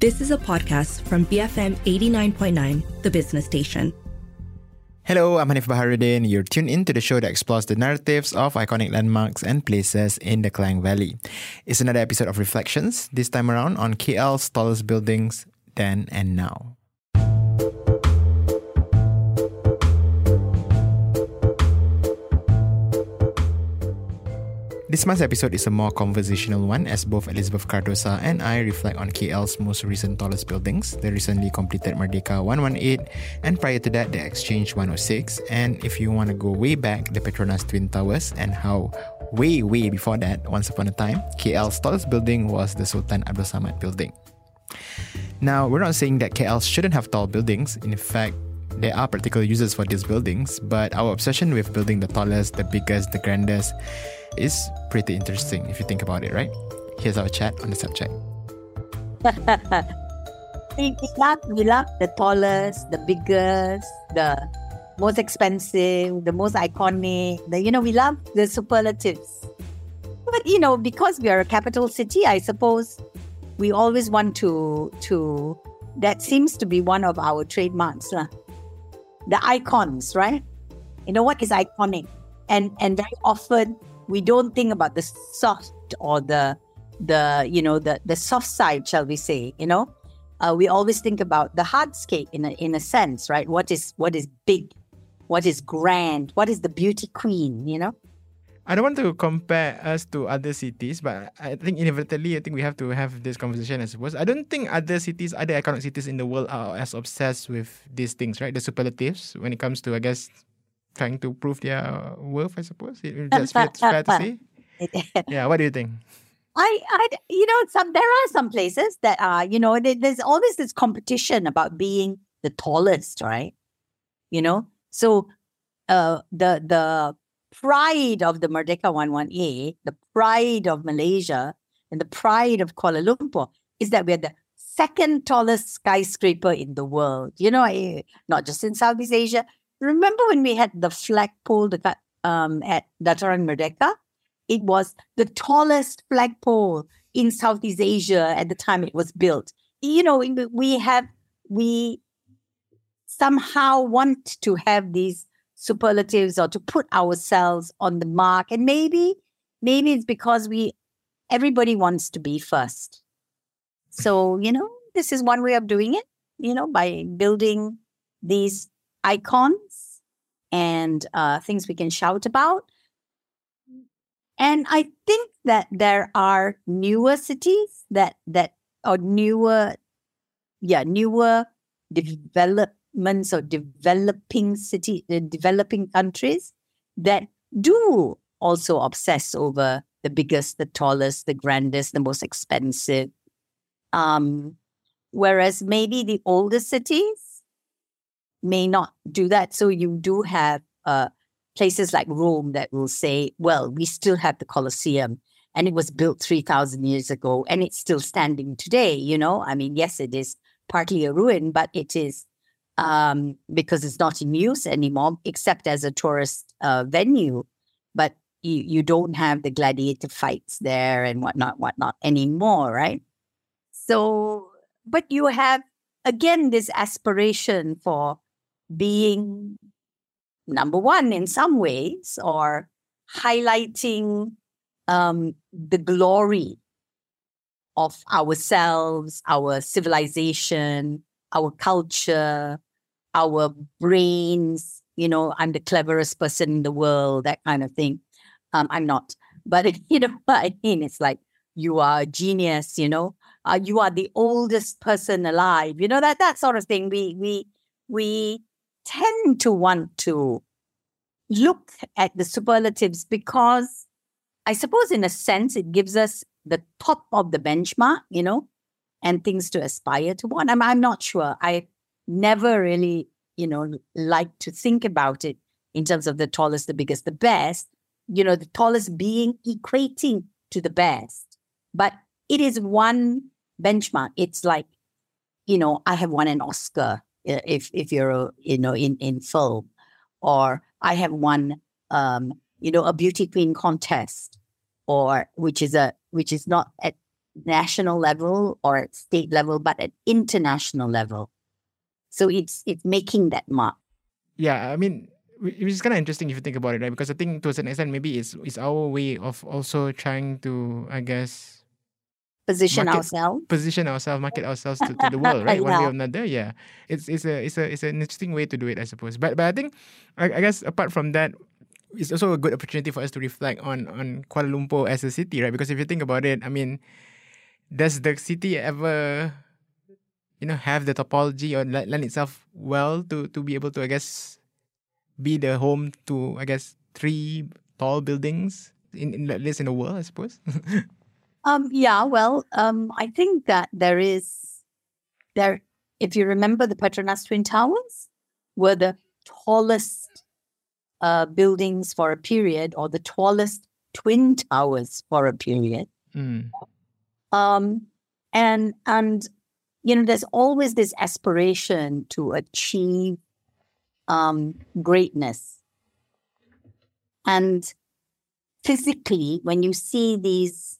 This is a podcast from BFM 89.9, the business station. Hello, I'm Hanif Baharuddin. You're tuned in to the show that explores the narratives of iconic landmarks and places in the Klang Valley. It's another episode of Reflections, this time around on KL's tallest buildings then and now. This month's episode is a more conversational one as both Elizabeth Cardosa and I reflect on KL's most recent tallest buildings, the recently completed Merdeka 118, and prior to that, the Exchange 106. And if you want to go way back, the Petronas Twin Towers, and how way, way before that, once upon a time, KL's tallest building was the Sultan Abdul Samad building. Now, we're not saying that KL shouldn't have tall buildings. In fact, there are particular uses for these buildings, but our obsession with building the tallest, the biggest, the grandest, is pretty interesting if you think about it, right? Here's our chat on the subject. we, love, we love the tallest, the biggest, the most expensive, the most iconic. The, you know, we love the superlatives. But you know, because we are a capital city, I suppose we always want to to. That seems to be one of our trademarks, lah. The icons, right? You know what is iconic, and and very often we don't think about the soft or the the you know the the soft side shall we say you know? Uh, we always think about the hardscape in a, in a sense right? What is what is big? What is grand? What is the beauty queen you know? I don't want to compare us to other cities, but I think inevitably, I think we have to have this conversation. I suppose. I don't think other cities, other iconic cities in the world, are as obsessed with these things, right? The superlatives when it comes to, I guess, trying to prove their worth, I suppose. That's fair, fair to say. yeah, what do you think? I, I, you know, some there are some places that are, you know, there's always this competition about being the tallest, right? You know, so uh, the the pride of the Merdeka 118, the pride of Malaysia, and the pride of Kuala Lumpur is that we're the second tallest skyscraper in the world. You know, not just in Southeast Asia, remember when we had the flagpole that, um, at Dataran Merdeka? It was the tallest flagpole in Southeast Asia at the time it was built. You know, we have, we somehow want to have these superlatives or to put ourselves on the mark. And maybe, maybe it's because we, everybody wants to be first. So, you know, this is one way of doing it, you know, by building these icons and uh, things we can shout about. And I think that there are newer cities that that or newer, yeah, newer developments or developing city, uh, developing countries that do also obsess over the biggest, the tallest, the grandest, the most expensive. Um, whereas maybe the older cities may not do that. So you do have uh, places like Rome that will say, well, we still have the Colosseum and it was built 3,000 years ago and it's still standing today. You know, I mean, yes, it is partly a ruin, but it is um, because it's not in use anymore, except as a tourist uh, venue. But you, you don't have the gladiator fights there and whatnot, whatnot anymore, right? So, but you have again this aspiration for being number one in some ways or highlighting um, the glory of ourselves, our civilization, our culture, our brains. You know, I'm the cleverest person in the world, that kind of thing. Um, I'm not, but you know what I mean. It's like you are a genius. You know, uh, you are the oldest person alive. You know that that sort of thing. We we we tend to want to look at the superlatives because I suppose, in a sense, it gives us the top of the benchmark, you know, and things to aspire to. One, I'm, I'm not sure. I never really, you know, like to think about it in terms of the tallest, the biggest, the best, you know, the tallest being equating to the best. But it is one benchmark. It's like, you know, I have won an Oscar if if you're you know in in film or i have won um you know a beauty queen contest or which is a which is not at national level or at state level, but at international level. So it's it's making that mark. Yeah, I mean, which is kind of interesting if you think about it, right? Because I think to a certain extent, maybe it's it's our way of also trying to, I guess, Position Market- ourselves. position ourselves, market ourselves to, to the world, right? One way Yeah. or another. Yeah, it's it's a it's a it's an interesting way to do it, I suppose. But but I think, I, I guess apart from that, it's also a good opportunity for us to reflect on on Kuala Lumpur as a city, right? Because if you think about it, I mean, does the city ever, you know, have the topology or le- lend itself well to to be able to, I guess, be the home to, I guess, three tall buildings in, in at least in the world, I suppose. Um, yeah, well, um, I think that there is there. If you remember, the Petronas Twin Towers were the tallest uh, buildings for a period, or the tallest twin towers for a period. Mm. Um, and and you know, there's always this aspiration to achieve um, greatness. And physically, when you see these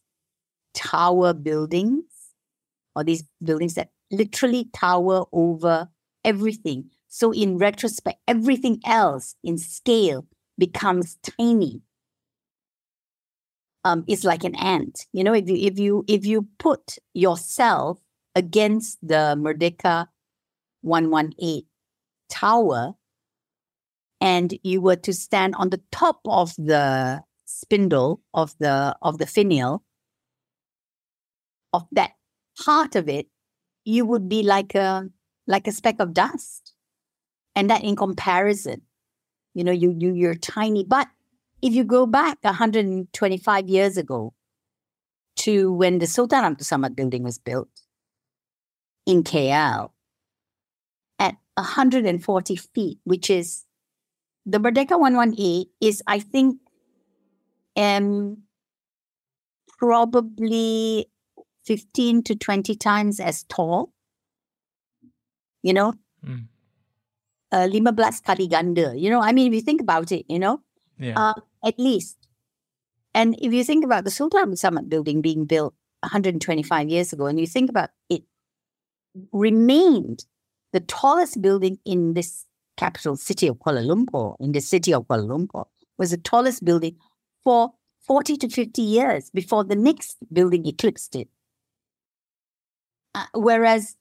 tower buildings or these buildings that literally tower over everything. So in retrospect, everything else in scale becomes tiny. Um, it's like an ant. You know, if you if you if you put yourself against the Merdeka 118 tower and you were to stand on the top of the spindle of the of the finial of that part of it, you would be like a like a speck of dust. And that in comparison, you know, you you you're tiny. But if you go back 125 years ago to when the Sultan Abdul Samad building was built in KL at 140 feet, which is the Merdeka 118 is, I think, um probably 15 to 20 times as tall. You know, Mm. uh, 15 kali ganda. You know, I mean, if you think about it, you know, Yeah. uh, at least. And if you think about the Sultan Samad building being built 125 years ago, and you think about it remained the tallest building in this capital city of Kuala Lumpur, in the city of Kuala Lumpur, was the tallest building for 40 to 50 years before the next building eclipsed it. Uh, whereas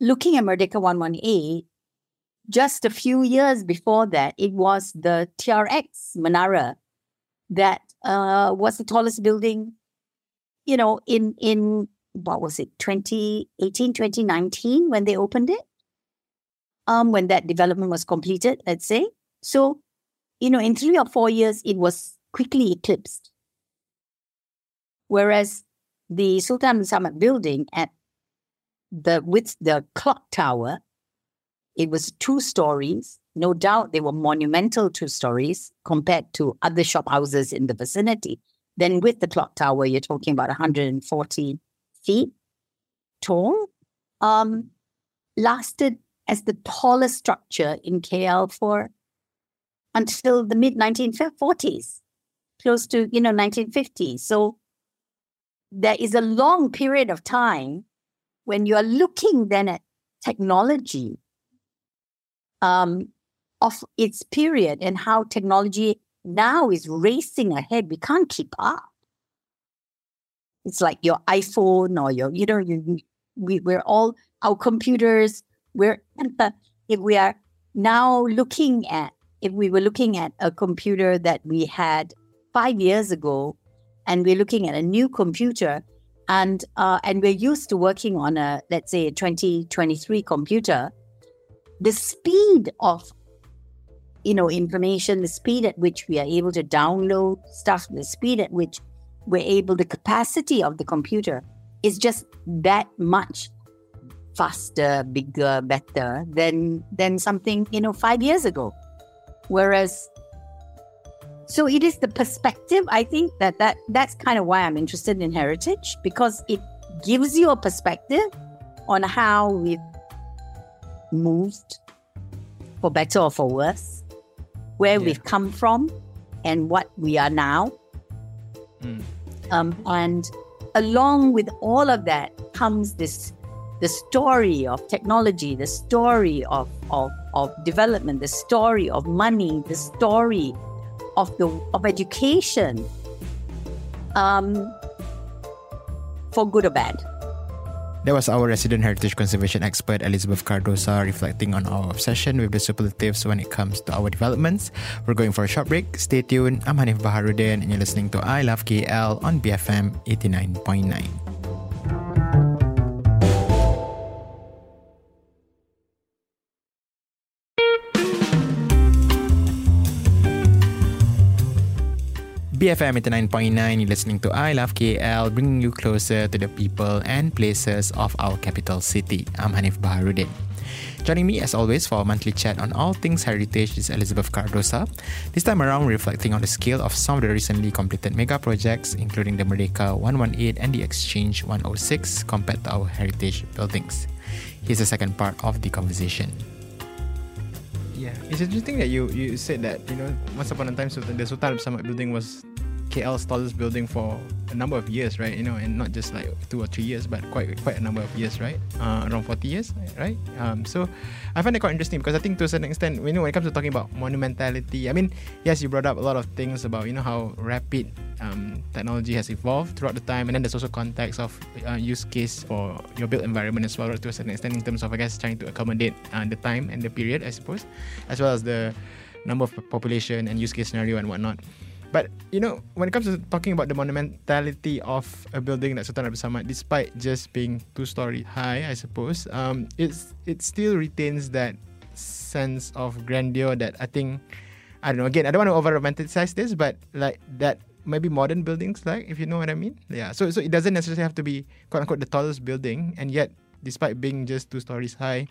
looking at Merdeka 118, just a few years before that, it was the TRX Menara that uh, was the tallest building, you know, in, in what was it, 2018, 2019, when they opened it? Um, when that development was completed, let's say. So, you know, in three or four years, it was quickly eclipsed. Whereas the Sultan bin building at the with the clock tower, it was two stories. No doubt they were monumental two stories compared to other shop houses in the vicinity. Then with the clock tower, you're talking about 140 feet tall. Um, lasted as the tallest structure in KL for until the mid 1940s, close to you know 1950. So there is a long period of time when you are looking then at technology um, of its period and how technology now is racing ahead. We can't keep up. It's like your iPhone or your, you know, you, we, we're all, our computers, we're, if we are now looking at, if we were looking at a computer that we had five years ago, and we're looking at a new computer, and uh, and we're used to working on a let's say a 2023 computer, the speed of you know information, the speed at which we are able to download stuff, the speed at which we're able, the capacity of the computer is just that much faster, bigger, better than than something you know five years ago. Whereas, so it is the perspective. I think that that that's kind of why I'm interested in heritage because it gives you a perspective on how we've moved, for better or for worse, where Yeah. we've come from, and what we are now. Mm. Um, and along with all of that comes this the story of technology, the story of, of, of development, the story of money, the story of the of education, um, for good or bad. That was our resident heritage conservation expert Elizabeth Cardosa reflecting on our obsession with the superlatives when it comes to our developments. We're going for a short break. Stay tuned. I'm Hanif Baharuddin and you're listening to I Love KL on BFM 89.9. BFM 89.9, you're listening to I Love KL, bringing you closer to the people and places of our capital city. I'm Hanif Baharuddin. Joining me, as always, for a monthly chat on all things heritage is Elizabeth Cardosa. This time around, reflecting on the scale of some of the recently completed mega projects, including the Merdeka 118 and the Exchange 106, compared to our heritage buildings. Here's the second part of the conversation. Yeah, it's interesting that you you said that you know once upon a time the Sultan Samad building was KL's tallest building for a number of years, right? You know, and not just like two or three years, but quite quite a number of years, right? Uh, around 40 years, right? Um, so I find it quite interesting because I think to a certain extent, you know, when it comes to talking about monumentality, I mean, yes, you brought up a lot of things about you know how rapid um, technology has evolved throughout the time, and then there's also context of uh, use case for your built environment as well, to a certain extent, in terms of I guess trying to accommodate uh, the time and the period, I suppose, as well as the number of population and use case scenario and whatnot. But you know, when it comes to talking about the monumentality of a building like Sultan Abdul Samad, despite just being two story high, I suppose, um, it's it still retains that sense of grandeur that I think I don't know. Again, I don't want to over romanticize this, but like that maybe modern buildings like, if you know what I mean. Yeah. So so it doesn't necessarily have to be quote unquote the tallest building, and yet despite being just two stories high,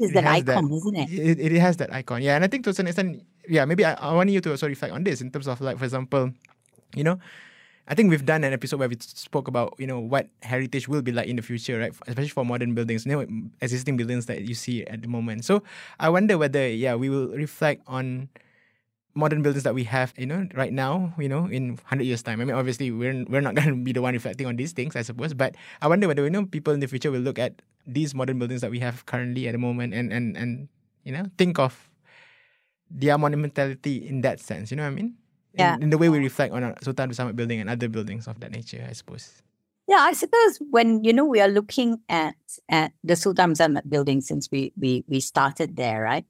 is that icon, that, isn't it? it? It has that icon. Yeah, and I think to a certain extent, yeah, maybe I, I want you to uh, also reflect on this in terms of like, for example, you know, I think we've done an episode where we spoke about you know what heritage will be like in the future, right? Especially for modern buildings, you know, existing buildings that you see at the moment. So I wonder whether yeah we will reflect on modern buildings that we have, you know, right now, you know, in hundred years time. I mean, obviously we're we're not going to be the one reflecting on these things, I suppose. But I wonder whether you know people in the future will look at these modern buildings that we have currently at the moment and and and you know think of their monumentality in that sense. You know what I mean? Yeah. In, in the way we reflect on Sultan Abdul building and other buildings of that nature, I suppose. Yeah, I suppose when you know we are looking at at the Sultan Samad building since we we we started there, right?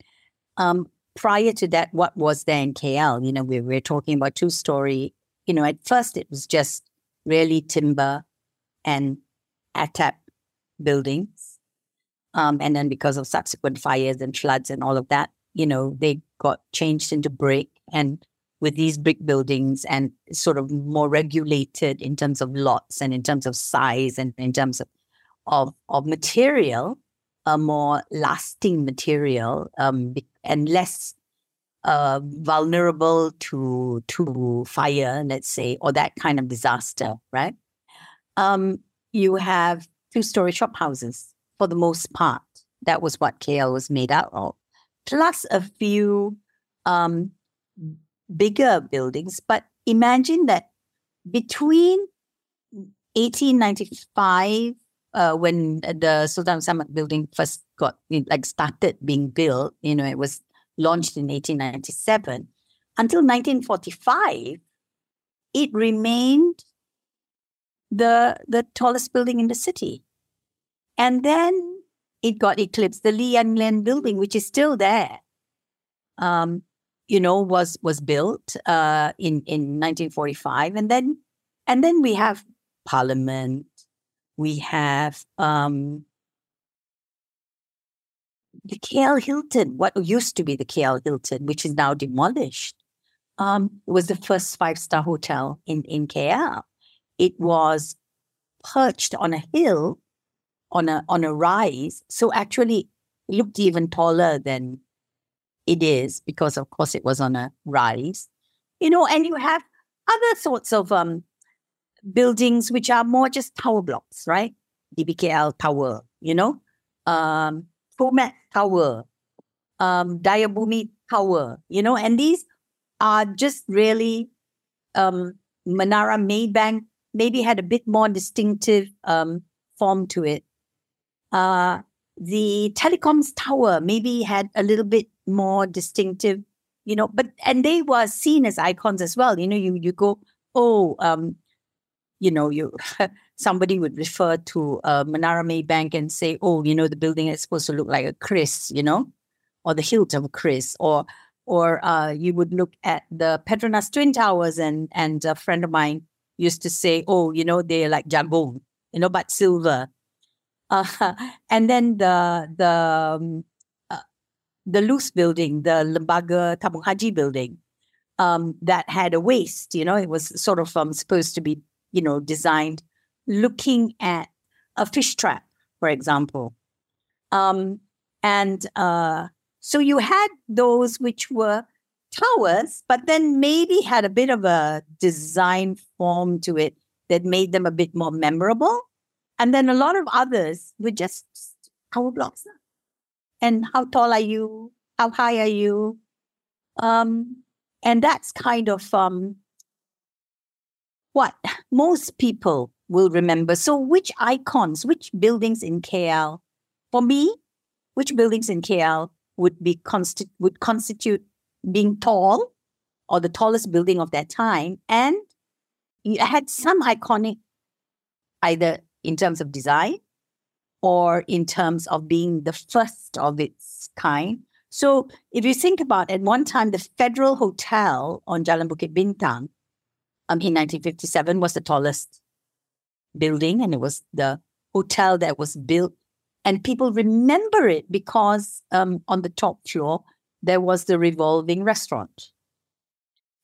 Um, prior to that, what was there in KL? You know, we were talking about two story. You know, at first it was just really timber and atap buildings, um, and then because of subsequent fires and floods and all of that, you know, they got changed into brick and with these brick buildings and sort of more regulated in terms of lots and in terms of size and in terms of of, of material, a more lasting material um, and less uh, vulnerable to to fire, let's say, or that kind of disaster, right? Um, you have two-story shop houses for the most part. That was what KL was made out of plus a few um, bigger buildings. But imagine that between 1895, uh, when the Sultan Samad building first got like started being built, you know, it was launched in 1897 until 1945, it remained the the tallest building in the city. And then it got eclipsed. The Lee Yan Lian building, which is still there, um, you know, was was built uh, in in 1945, and then and then we have Parliament, we have um, the KL Hilton, what used to be the KL Hilton, which is now demolished. Um, was the first five star hotel in in KL. It was perched on a hill on a on a rise. So actually it looked even taller than it is because of course it was on a rise. You know, and you have other sorts of um buildings which are more just tower blocks, right? DBKL Tower, you know, um Promet Tower, um Dayabumi Tower, you know, and these are just really um Menara Maybank maybe had a bit more distinctive um, form to it. Uh, the telecoms tower maybe had a little bit more distinctive, you know, but and they were seen as icons as well. You know, you you go, oh, um, you know, you somebody would refer to uh, Menara Maybank and say, oh, you know, the building is supposed to look like a kris, you know, or the hilt of kris, or or uh, you would look at the Petronas Twin Towers, and and a friend of mine used to say, oh, you know, they're like jagung, you know, but silver. And then the the um, uh, the LUTH building, the Lembaga Tabung Haji building, um, that had a waist. You know, it was sort of um, supposed to be, you know, designed looking at a fish trap, for example. Um, and uh, so you had those which were towers, but then maybe had a bit of a design form to it that made them a bit more memorable. And then a lot of others were just tower blocks. And how tall are you? How high are you? Um, and that's kind of um, what most people will remember. So, which icons, which buildings in KL, for me, which buildings in KL would be consti- would constitute being tall or the tallest building of that time and it had some iconic either in terms of design or in terms of being the first of its kind so if you think about at one time the federal hotel on jalan bukit bintang um, in 1957 was the tallest building and it was the hotel that was built and people remember it because um, on the top floor, there was the revolving restaurant.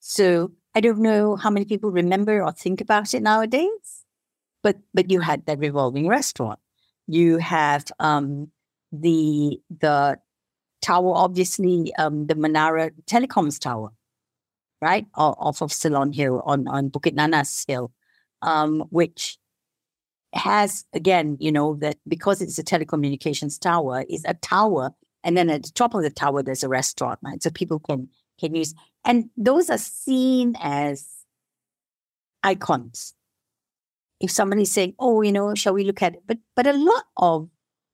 So I don't know how many people remember or think about it nowadays, but but you had that revolving restaurant. You have um, the the tower, obviously um, the Menara Telecoms Tower, right, off of Ceylon Hill on on Bukit Nanas Hill, um, which has again, you know, that because it's a telecommunications tower, is a tower, and then at the top of the tower there's a restaurant, right? So people can can use, and those are seen as icons. If somebody's saying, "Oh, you know, shall we look at it?" But but a lot of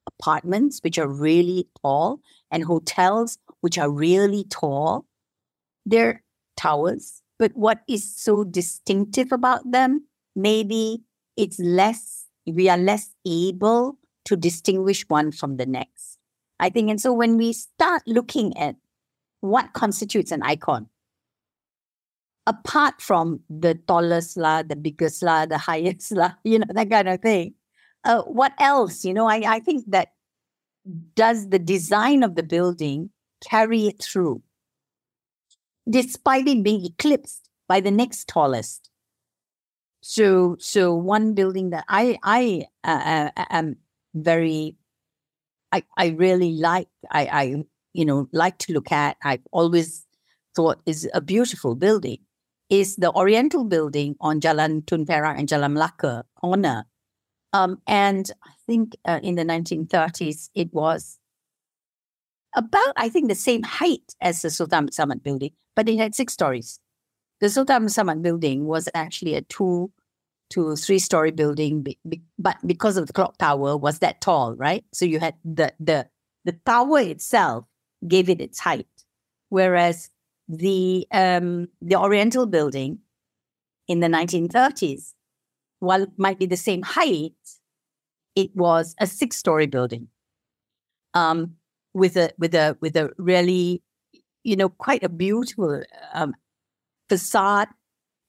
apartments which are really tall and hotels which are really tall, they're towers. But what is so distinctive about them? Maybe it's less we are less able to distinguish one from the next. I think, and so when we start looking at what constitutes an icon, apart from the tallest la, the biggest la, the highest la, you know, that kind of thing, uh, what else? You know, I, I think that does the design of the building carry it through, despite it being eclipsed by the next tallest? So, so one building that I I uh, uh am very, I I really like. I I you know like to look at. I've always thought is a beautiful building. Is the Oriental building on Jalan Tun Perak and Jalan Melaka corner. Um, and I think uh, in the 1930s it was about I think the same height as the Sultan Samad building, but it had six stories. The Sultan Samad building was actually a two to three story building, but because of the clock tower was that tall, right? So you had the the the tower itself gave it its height, whereas the um, the Oriental building in the 1930s, while it might be the same height, it was a six story building, um, with a with a with a really, you know, quite a beautiful um, facade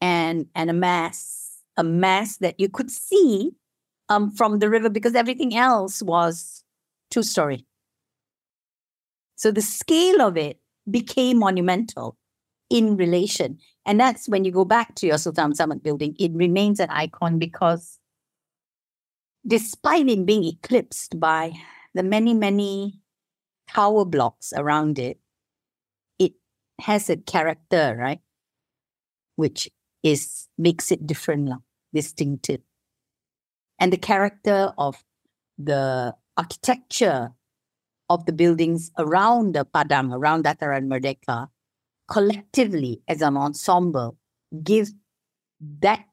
and and a mass a mass that you could see um, from the river because everything else was two story. So the scale of it became monumental in relation. And that's when you go back to your Sultan Samad building, it remains an icon because despite it being eclipsed by the many, many tower blocks around it, it has a character, right? Which is makes it different distinctive. And the character of the architecture of the buildings around the Padang, around Dataran Merdeka, collectively as an ensemble, give that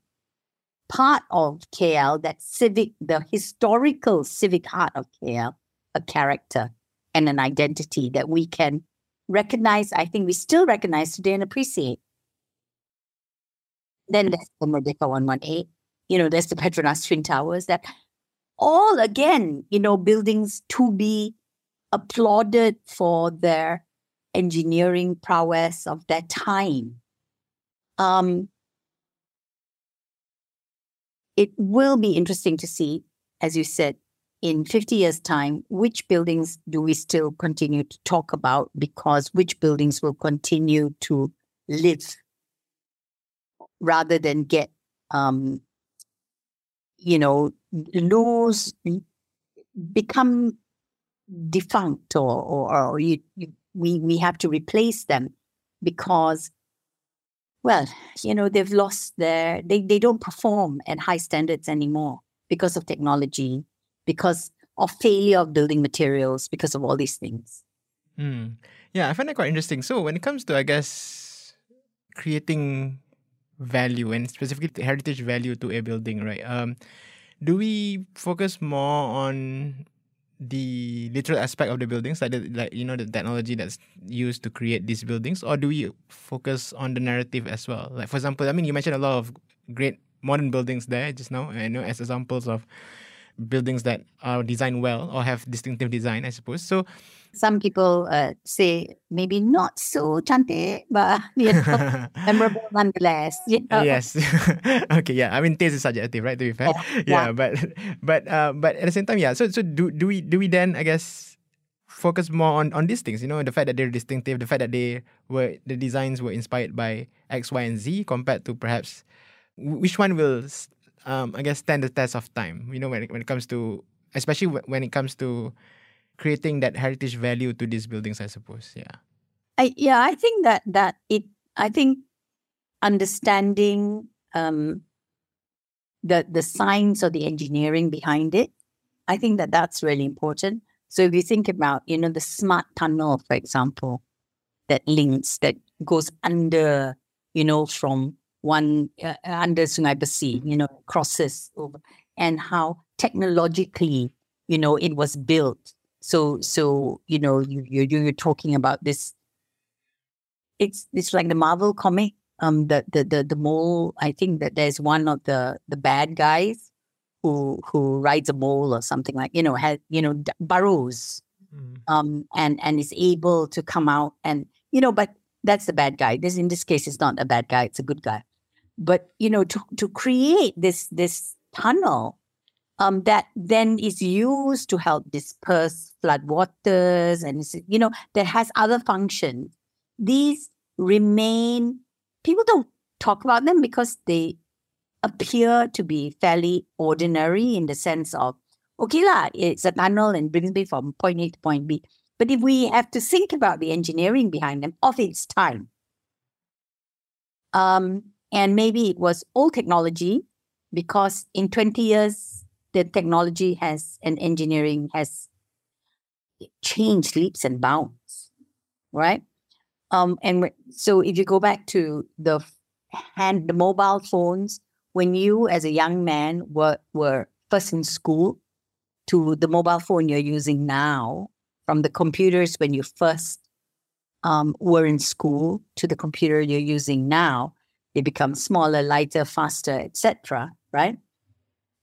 part of KL, that civic, the historical civic heart of KL, a character and an identity that we can recognize. I think we still recognize today and appreciate. Then there's the Merdeka 118. You know, there's the Petronas Twin Towers that all again, you know, buildings to be applauded for their engineering prowess of that time. Um, it will be interesting to see, as you said, in 50 years' time, which buildings do we still continue to talk about because which buildings will continue to live rather than get, um, you know, lose, become defunct or, or, or you, you, we, we have to replace them because well, you know, they've lost their, they, they don't perform at high standards anymore because of technology, because of failure of building materials, because of all these things. Mm. Yeah, I find that quite interesting. So when it comes to, I guess, creating value and specifically heritage value to a building, right? Um, do we focus more on the literal aspect of the buildings, like the, like you know the technology that's used to create these buildings, or do we focus on the narrative as well? Like for example, I mean, you mentioned a lot of great modern buildings there just now, I know as examples of buildings that are designed well or have distinctive design, I suppose. So some people uh, say maybe not so cantik, but you know, memorable nonetheless. You know? Yes. okay. Yeah. I mean, taste is subjective, right? To be fair. Yeah, Yeah. yeah. But but uh, but at the same time, yeah. So so do do we do we then I guess focus more on on these things? You know, the fact that they're distinctive, the fact that they were the designs were inspired by X, Y, and Z compared to perhaps which one will um I guess stand the test of time. You know, when it, when it comes to especially wh- when it comes to creating that heritage value to these buildings, I suppose. Yeah. I, yeah, I think that that it. I think understanding um, the the science or the engineering behind it. I think that that's really important. So if you think about, you know, the smart tunnel, for example, that links that goes under, you know, from one uh, under Sungai Besi, you know, crosses over, and how technologically, you know, it was built. So so you know, you you you're talking about this it's it's like the Marvel comic. Um, the the the the mole. I think that there's one of the the bad guys who who rides a mole or something like you know has you know d- burrows um and and is able to come out and you know but that's the bad guy this in this case it's not a bad guy it's a good guy but you know to to create this this tunnel um that then is used to help disperse flood waters and you know that has other functions these remain people don't talk about them because they appear to be fairly ordinary in the sense of okay lah, it's a tunnel and brings me from point A to point B. But if we have to think about the engineering behind them of its time, um, and maybe it was old technology because in 20 years the technology has and engineering has changed leaps and bounds, right? Um, and so if you go back to the hand, the mobile phones, when you as a young man were were first in school, to the mobile phone you're using now, from the computers when you first um, were in school to the computer you're using now, they become smaller, lighter, faster, etc. Right?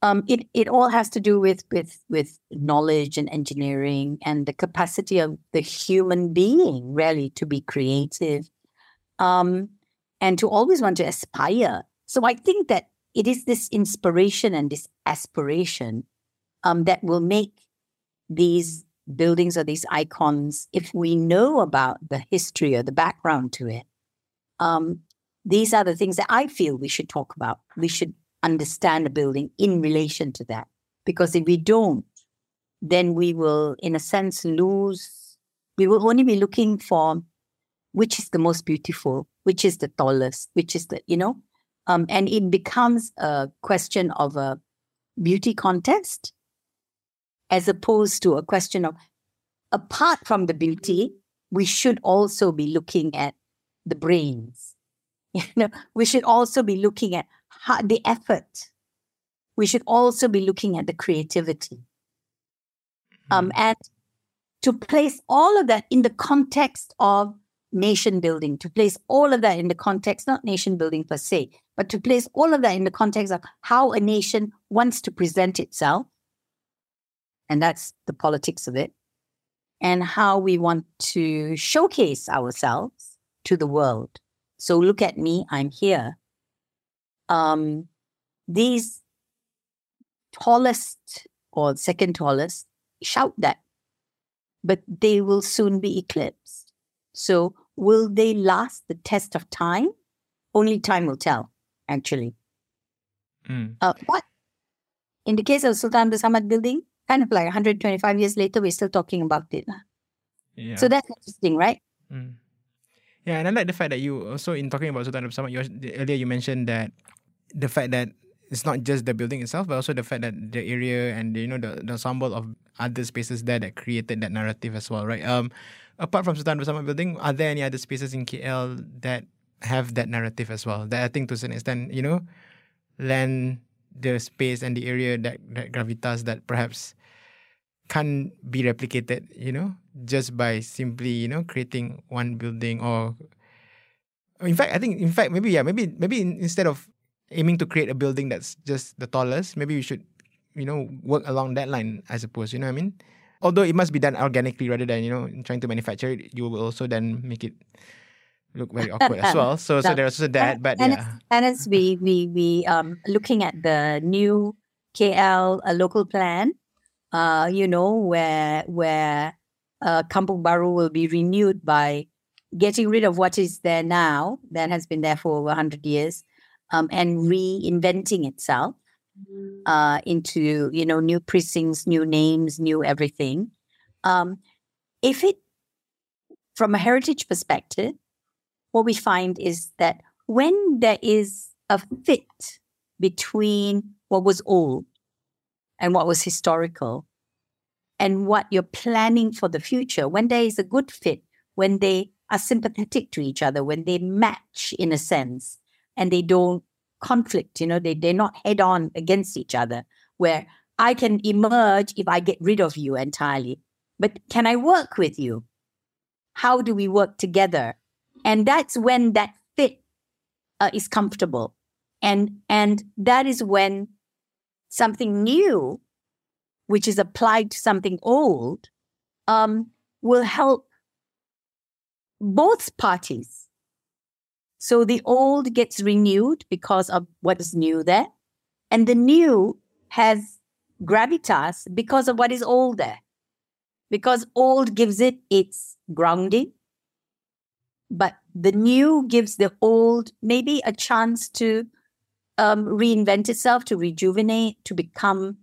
Um, it it all has to do with with with knowledge and engineering and the capacity of the human being really to be creative, um, and to always want to aspire. So I think that it is this inspiration and this aspiration um, that will make these buildings or these icons, if we know about the history or the background to it, um, these are the things that I feel we should talk about. We should understand a building in relation to that. Because if we don't, then we will, in a sense, lose. We will only be looking for which is the most beautiful, which is the tallest, which is the, you know, um, and it becomes a question of a beauty contest as opposed to a question of apart from the beauty, we should also be looking at the brains. You know, we should also be looking at how, the effort we should also be looking at the creativity. Um, and to place all of that in the context of nation building, to place all of that in the context, not nation building per se, but to place all of that in the context of how a nation wants to present itself. And that's the politics of it. And how we want to showcase ourselves to the world. So look at me, I'm here. Um, these tallest or second tallest shout that, but they will soon be eclipsed. So, will they last the test of time? Only time will tell, actually. Mm. Uh, what? In the case of Sultan Abdul Samad building, kind of like 125 years later, we're still talking about it. Yeah. So that's interesting, right? Mm. Yeah, and I like the fact that you also in talking about Sultan Abdul Samad, you, earlier you mentioned that the fact that it's not just the building itself, but also the fact that the area and you know the, the ensemble of other spaces there that created that narrative as well, right? Um, apart from Sultan Abdul Samad building, are there any other spaces in KL that have that narrative as well? That I think to some extent, you know, lend the space and the area that that gravitas that perhaps can't be replicated, you know, just by simply, you know, creating one building or in fact, I think in fact maybe yeah, maybe maybe in, instead of aiming to create a building that's just the tallest, maybe we should, you know, work along that line, I suppose, you know what I mean? Although it must be done organically rather than, you know, trying to manufacture it, you will also then make it look very awkward as well. So so there's also that, but and yeah. it's, and it's we we we um looking at the new KL uh, local plan, uh, you know, where where uh, Kampung Baru will be renewed by getting rid of what is there now that has been there for over hundred years, um, and reinventing itself uh, into you know new precincts, new names, new everything. Um, if it, from a heritage perspective, what we find is that when there is a fit between what was old and what was historical and what you're planning for the future, when there is a good fit, when they are sympathetic to each other, when they match in a sense and they don't conflict, you know, they, they're not head on against each other, where I can emerge if I get rid of you entirely. But can I work with you? How do we work together? and that's when that fit uh, is comfortable and and that is when something new which is applied to something old um, will help both parties. So the old gets renewed because of what is new there and the new has gravitas because of what is old there. Because old gives it its grounding but the new gives the old maybe a chance to um, reinvent itself, to rejuvenate, to become,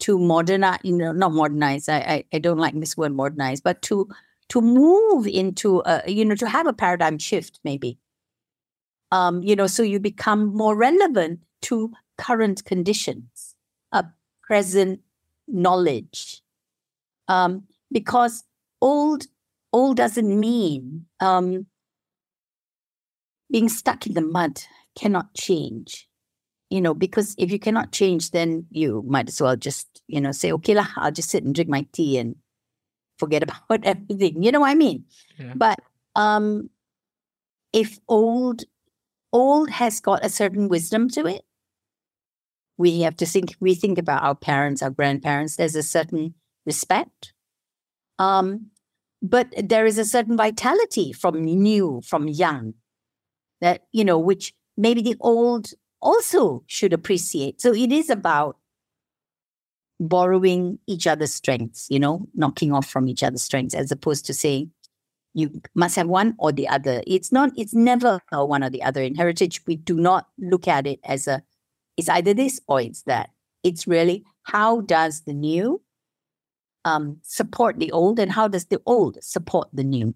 to modernize. You know, not modernize. I, I I don't like this word modernize, but to to move into a you know to have a paradigm shift maybe. Um, you know, so you become more relevant to current conditions, a present knowledge, um, because old old doesn't mean um, being stuck in the mud cannot change you know because if you cannot change then you might as well just you know say okay lah i'll just sit and drink my tea and forget about everything. You know what i mean? Yeah. but um if old old has got a certain wisdom to it we have to think we think about our parents our grandparents. There's a certain respect. Um but there is a certain vitality from new from young that you know which maybe the old also should appreciate. So it is about borrowing each other's strengths you know knocking off from each other's strengths as opposed to saying you must have one or the other. It's not it's never one or the other. In heritage we do not look at it as a it's either this or it's that. It's really how does the new um, support the old and how does the old support the new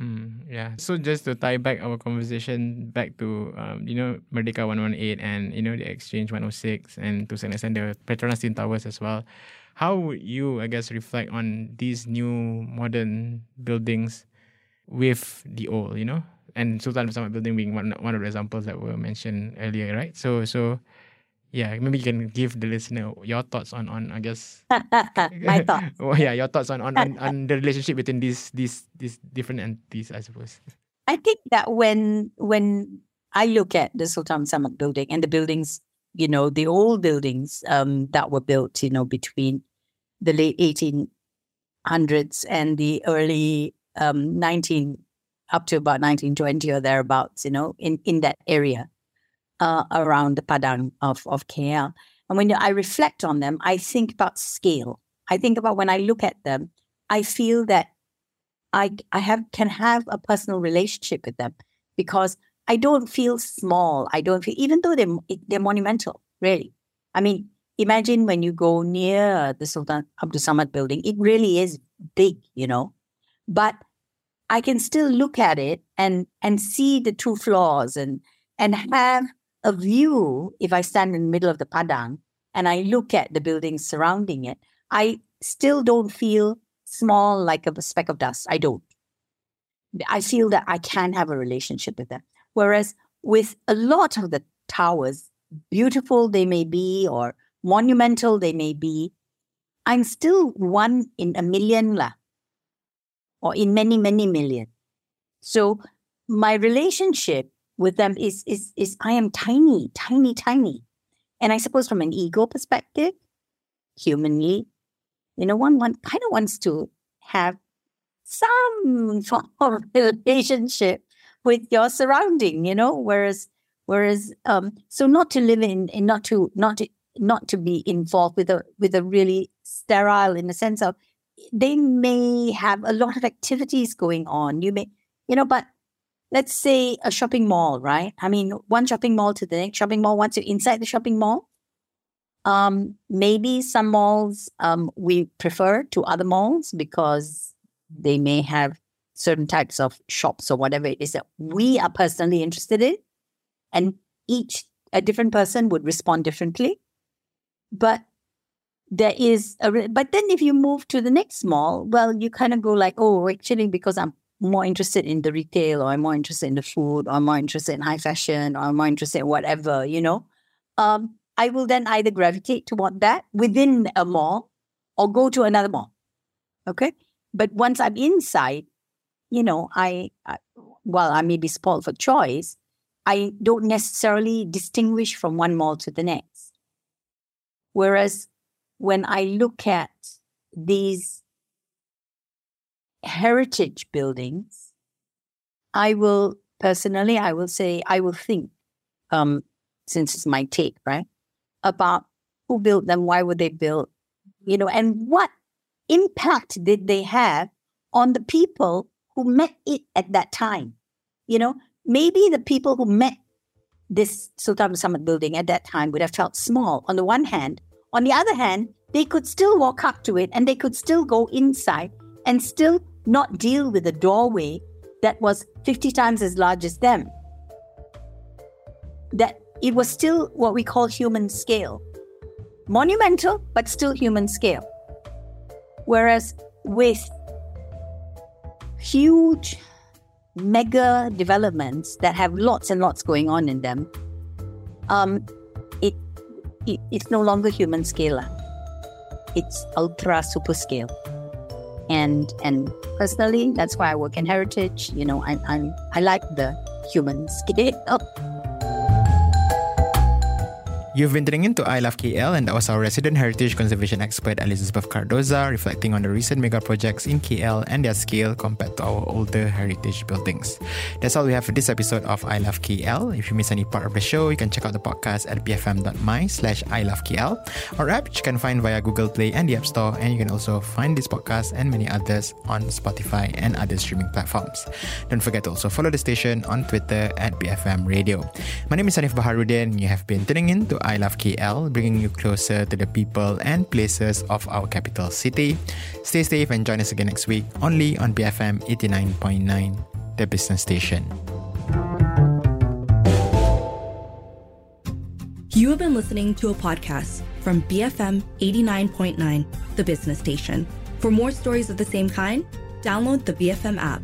Mm, yeah. So just to tie back our conversation back to um, you know Merdeka 118 and you know the Exchange 106 and to some extent the Petronas Twin Towers as well. How would you, I guess, reflect on these new modern buildings with the old, you know? And Sultan Abdul Samad building being one one of the examples that were mentioned earlier, right? So so yeah, maybe you can give the listener your thoughts on on I guess My thoughts. oh yeah, your thoughts on on, on, on the relationship between these these these different entities, I suppose. I think that when when I look at the Sultan Samad building and the buildings, you know, the old buildings um, that were built, you know, between the late 1800s and the early um, 19 up to about 1920 or thereabouts, you know, in, in that area uh, around the Padang of, of KL. And when I reflect on them, I think about scale. I think about when I look at them, I feel that I, I have can have a personal relationship with them because I don't feel small. I don't feel, even though they're, they're monumental, really. I mean, imagine when you go near the Sultan Abdul Samad building, it really is big, you know. But I can still look at it and and see the two floors and and have a view if I stand in the middle of the Padang and I look at the buildings surrounding it, I still don't feel small like a speck of dust. I don't. I feel that I can have a relationship with them. Whereas with a lot of the towers, beautiful they may be or monumental they may be, I'm still one in a million lah, or in many, many million. So my relationship with them is is is I am tiny, tiny, tiny. And I suppose from an ego perspective, humanly, you know, one one kind of wants to have some form of relationship with your surrounding, you know, whereas whereas um so not to live in, and not to not to not to be involved with a with a really sterile in the sense of they may have a lot of activities going on. You may, you know, but let's say a shopping mall, right? I mean, one shopping mall to the next shopping mall. Once you're inside the shopping mall, um, maybe some malls um, we prefer to other malls because they may have certain types of shops or whatever it is that we are personally interested in, and each a different person would respond differently. But there is a but then if you move to the next mall, well, you kind of go like, oh, actually, because I'm more interested in the retail, or I'm more interested in the food, or I'm more interested in high fashion, or I'm more interested in whatever, you know. Um, I will then either gravitate toward that within a mall or go to another mall. Okay. But once I'm inside, you know, I, I well, I may be spoiled for choice. I don't necessarily distinguish from one mall to the next. Whereas when I look at these heritage buildings, I will personally, I will say, I will think, um, since it's my take, right, about who built them, why were they built, you know, and what impact did they have on the people who met it at that time? You know, maybe the people who met this Sultan Samad building at that time would have felt small on the one hand, on the other hand, they could still walk up to it and they could still go inside and still not deal with a doorway that was 50 times as large as them. That it was still what we call human scale. Monumental, but still human scale. Whereas with huge mega developments that have lots and lots going on in them, um, it, it's no longer human scale. It's ultra super scale. And and personally, that's why I work in heritage. You know, I I, I like the human scale. You've been tuning into I Love KL, and that was our resident heritage conservation expert Elizabeth Cardosa reflecting on the recent mega projects in KL and their scale compared to our older heritage buildings. That's all we have for this episode of I Love KL. If you miss any part of the show, you can check out the podcast at bfm.my slash I Love KL, our app which you can find via Google Play and the App Store, and you can also find this podcast and many others on Spotify and other streaming platforms. Don't forget to also follow the station on Twitter at BFM Radio. My name is Hanif Baharudin. You have been tuning in to I Love KL, bringing you closer to the people and places of our capital city. Stay safe and join us again next week, only on BFM 89.9, the business station. You have been listening to a podcast from BFM 89.9, the business station. For more stories of the same kind, download the BFM app.